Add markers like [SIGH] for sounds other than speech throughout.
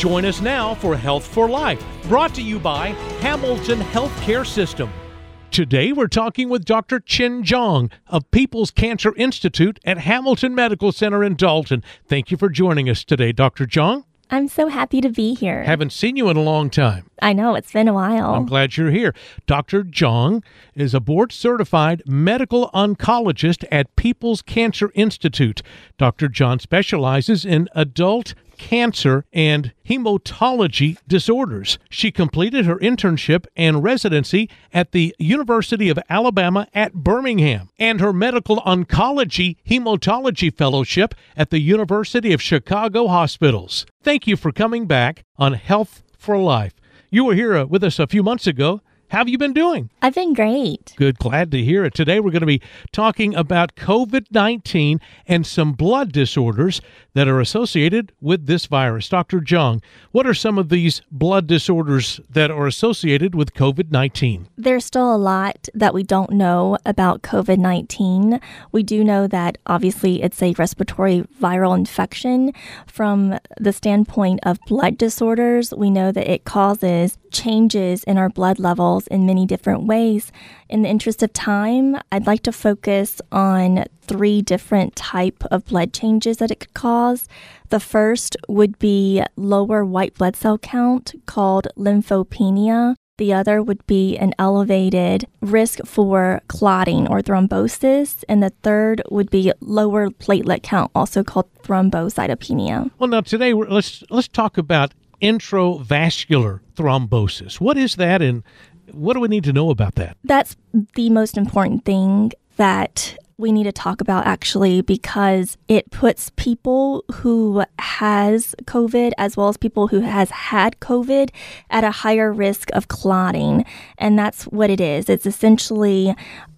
Join us now for Health for Life, brought to you by Hamilton Healthcare System. Today, we're talking with Dr. Qin Zhang of Peeples Cancer Institute at Hamilton Medical Center in Dalton. Thank you for joining us today, Dr. Zhang. I'm so happy to be here. Haven't seen you in a long time. I know, it's been a while. I'm glad you're here. Dr. Zhang is a board certified medical oncologist at Peeples Cancer Institute. Dr. Zhang specializes in adult cancer and hematology disorders. She completed her internship and residency at the University of Alabama at Birmingham and her medical oncology hematology fellowship at the University of Chicago Hospitals. Thank you for coming back on Health for Life. You were here uh, with us a few months ago how have you been doing? I've been great. Good. Glad to hear it. Today we're going to be talking about COVID 19 and some blood disorders that are associated with this virus. Dr. Zhang, what are some of these blood disorders that are associated with COVID 19? There's still a lot that we don't know about COVID 19. We do know that obviously it's a respiratory viral infection. From the standpoint of blood disorders, we know that it causes changes in our blood levels in many different ways. In the interest of time, I'd like to focus on three different type of blood changes that it could cause. The first would be lower white blood cell count called lymphopenia. The other would be an elevated risk for clotting or thrombosis. And the third would be lower platelet count, also called thrombocytopenia. Well, now today let's let's talk about intravascular thrombosis. What is that and what do we need to know about that? That's the most important thing that we need to talk about actually because it puts people who has covid as well as people who has had covid at a higher risk of clotting and that's what it is it's essentially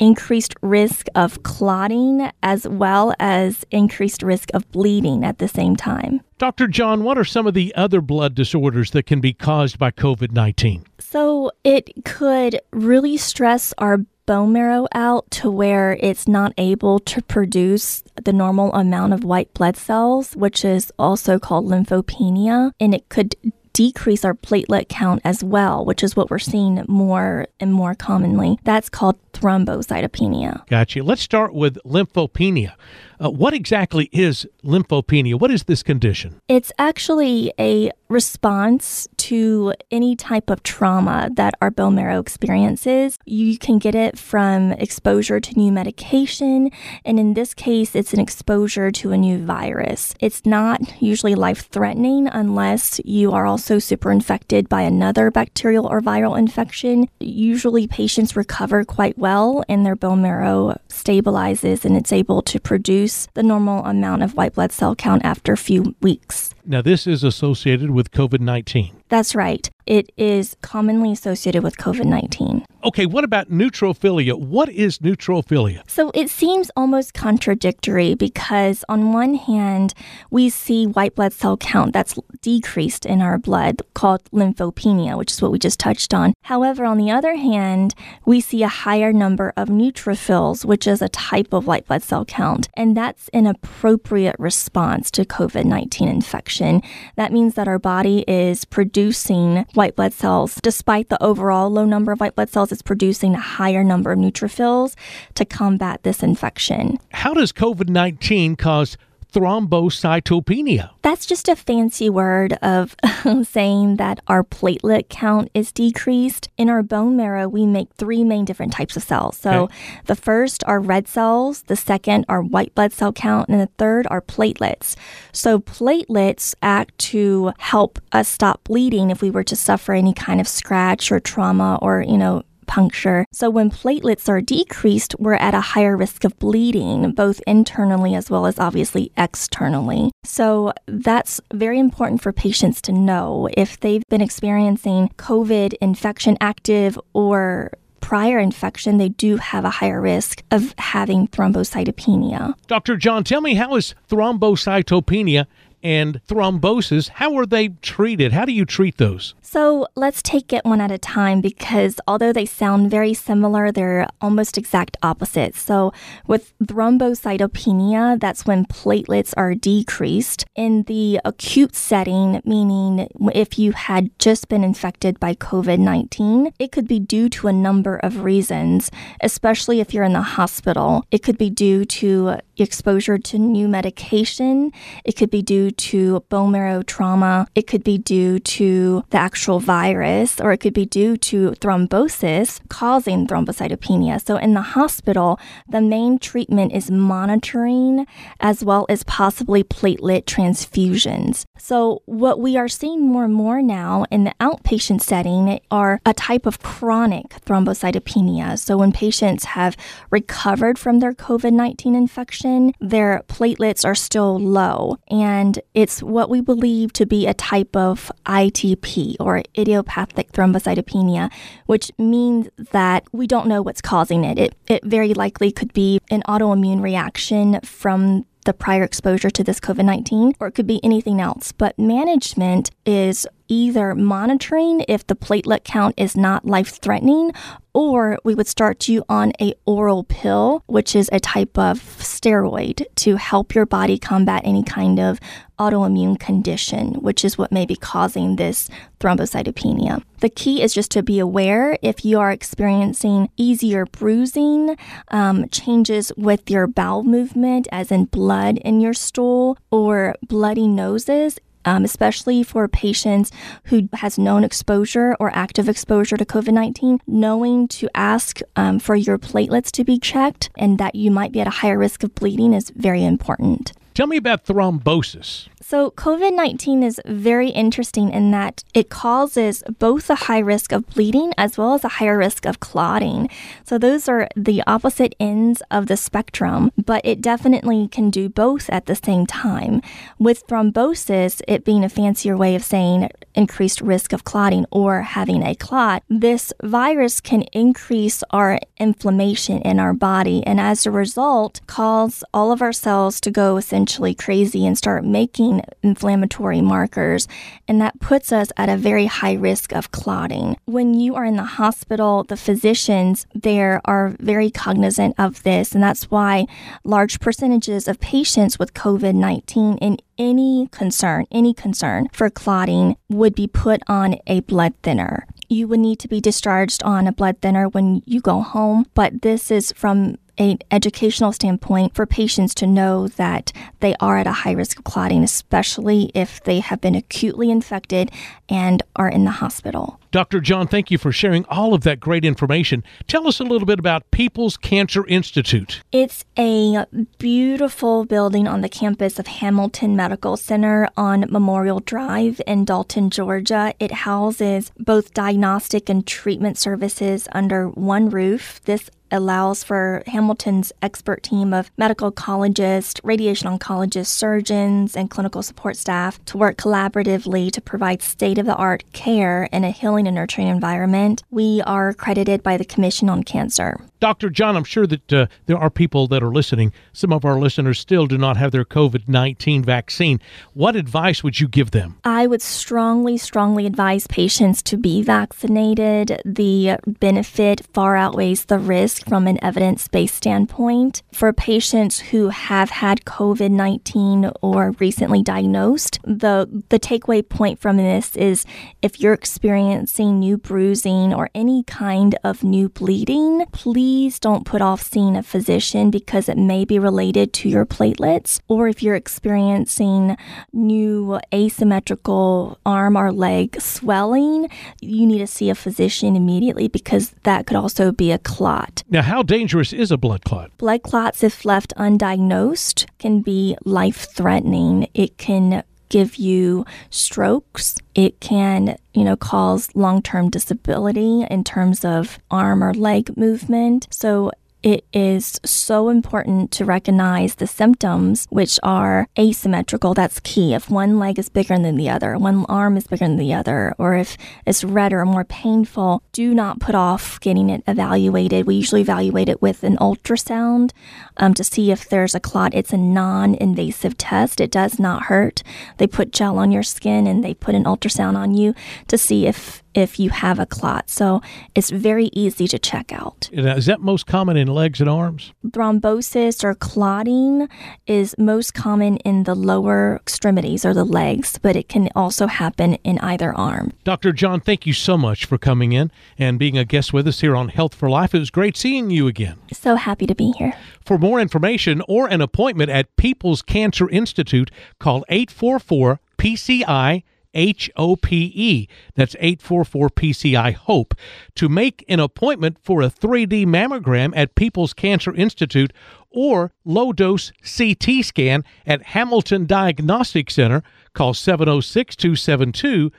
increased risk of clotting as well as increased risk of bleeding at the same time. Dr. Zhang, what are some of the other blood disorders that can be caused by COVID 19? So, it could really stress our bone marrow out to where it's not able to produce the normal amount of white blood cells, which is also called lymphopenia, and it could decrease our platelet count as well, which is what we're seeing more and more commonly. That's called thrombocytopenia. Gotcha. Let's start with lymphopenia. Uh, what exactly is lymphopenia? What is this condition? It's actually a response to any type of trauma that our bone marrow experiences. You can get it from exposure to new medication, and in this case, it's an exposure to a new virus. It's not usually life threatening unless you are also super infected by another bacterial or viral infection. Usually, patients recover quite well and their bone marrow stabilizes and it's able to produce the normal amount of white blood cell count after a few weeks. Now, this is associated with COVID 19. That's right. It is commonly associated with COVID 19. Okay, what about neutrophilia? What is neutrophilia? So it seems almost contradictory because, on one hand, we see white blood cell count that's decreased in our blood called lymphopenia, which is what we just touched on. However, on the other hand, we see a higher number of neutrophils, which is a type of white blood cell count, and that's an appropriate response to COVID 19 infection. That means that our body is producing white blood cells. Despite the overall low number of white blood cells, it's producing a higher number of neutrophils to combat this infection. How does COVID 19 cause thrombocytopenia. That's just a fancy word of [LAUGHS] saying that our platelet count is decreased. In our bone marrow, we make three main different types of cells. So okay. the first are red cells, the second are white blood cell count, and the third are platelets. So platelets act to help us stop bleeding if we were to suffer any kind of scratch or trauma or, you know, puncture. So when platelets are decreased, we're at a higher risk of bleeding, both internally as well as obviously externally. So that's very important for patients to know if they've been experiencing COVID infection active or prior infection, they do have a higher risk of having thrombocytopenia. Dr. Zhang, tell me how is thrombocytopenia and thrombosis. How are they treated? How do you treat those? So let's take it one at a time because although they sound very similar, they're almost exact opposites. So with thrombocytopenia, that's when platelets are decreased. In the acute setting, meaning if you had just been infected by COVID 19, it could be due to a number of reasons, especially if you're in the hospital. It could be due to exposure to new medication, it could be due to bone marrow trauma, it could be due to the actual virus, or it could be due to thrombosis causing thrombocytopenia. So, in the hospital, the main treatment is monitoring as well as possibly platelet transfusions. So, what we are seeing more and more now in the outpatient setting are a type of chronic thrombocytopenia. So, when patients have recovered from their COVID 19 infection, their platelets are still low. And it's what we believe to be a type of ITP or idiopathic thrombocytopenia, which means that we don't know what's causing it. It, it very likely could be an autoimmune reaction from the prior exposure to this COVID 19, or it could be anything else. But management is either monitoring if the platelet count is not life threatening or we would start you on a oral pill which is a type of steroid to help your body combat any kind of autoimmune condition which is what may be causing this thrombocytopenia. The key is just to be aware if you are experiencing easier bruising um, changes with your bowel movement as in blood in your stool or bloody noses um, especially for patients who has known exposure or active exposure to COVID-19, knowing to ask um, for your platelets to be checked and that you might be at a higher risk of bleeding is very important. Tell me about thrombosis. So, COVID 19 is very interesting in that it causes both a high risk of bleeding as well as a higher risk of clotting. So, those are the opposite ends of the spectrum, but it definitely can do both at the same time. With thrombosis, it being a fancier way of saying increased risk of clotting or having a clot, this virus can increase our inflammation in our body and as a result, cause all of our cells to go essentially crazy and start making inflammatory markers, and that puts us at a very high risk of clotting. When you are in the hospital, the physicians there are very cognizant of this, and that's why large percentages of patients with COVID 19 in any concern, any concern for clotting would be put on a blood thinner you would need to be discharged on a blood thinner when you go home, but this is from an educational standpoint for patients to know that they are at a high risk of clotting, especially if they have been acutely infected and are in the hospital. Dr. Zhang, thank you for sharing all of that great information. Tell us a little bit about Peeples Cancer Institute. It's a beautiful building on the campus of Hamilton Medical Center on Memorial Drive in Dalton, Georgia. It houses both diagnostic and treatment services under one roof. This allows for Hamilton's expert team of medical oncologists, radiation oncologists, surgeons, and clinical support staff to work collaboratively to provide state of the art care in a healing and nurturing environment. We are accredited by the Commission on Cancer. Dr. Zhang, I'm sure that uh, there are people that are listening. Some of our listeners still do not have their COVID 19 vaccine. What advice would you give them? I would strongly, strongly advise patients to be vaccinated. The benefit far outweighs the risk from an evidence based standpoint. For patients who have had COVID 19 or recently diagnosed, the, the takeaway point from this is if you're experiencing new bruising or any kind of new bleeding, please don't put off seeing a physician because it may be related to your platelets. Or if you're experiencing new asymmetrical arm or leg swelling, you need to see a physician immediately because that could also be a clot. Now, how dangerous is a blood clot? Blood clots, if left undiagnosed, can be life threatening. It can give you strokes. It can, you know, cause long term disability in terms of arm or leg movement. So it is so important to recognize the symptoms, which are asymmetrical. That's key. If one leg is bigger than the other, one arm is bigger than the other, or if it's redder or more painful, do not put off getting it evaluated. We usually evaluate it with an ultrasound um, to see if there's a clot. It's a non invasive test, it does not hurt. They put gel on your skin and they put an ultrasound on you to see if if you have a clot. So it's very easy to check out. Is that most common in legs and arms? Thrombosis or clotting is most common in the lower extremities or the legs, but it can also happen in either arm. Dr. Zhang, thank you so much for coming in and being a guest with us here on Health for Life. It was great seeing you again. So happy to be here. For more information or an appointment at Peeples Cancer Institute, call 844 PCI H O P E. That's 844 PCI HOPE. To make an appointment for a 3D mammogram at Peeples Cancer Institute or low dose CT scan at Hamilton Diagnostic Center, call 706 272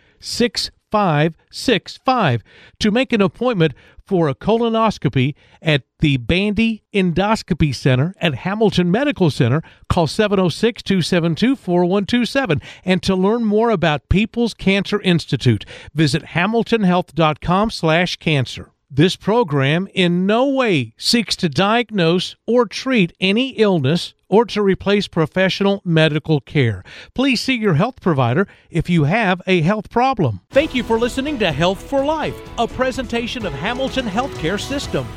6565 to make an appointment for a colonoscopy at the Bandy Endoscopy Center at Hamilton Medical Center. Call 706 272 4127. And to learn more about Peeples Cancer Institute, visit hamiltonhealth.com slash cancer. This program in no way seeks to diagnose or treat any illness or to replace professional medical care. Please see your health provider if you have a health problem. Thank you for listening to Health for Life, a presentation of Hamilton Healthcare System.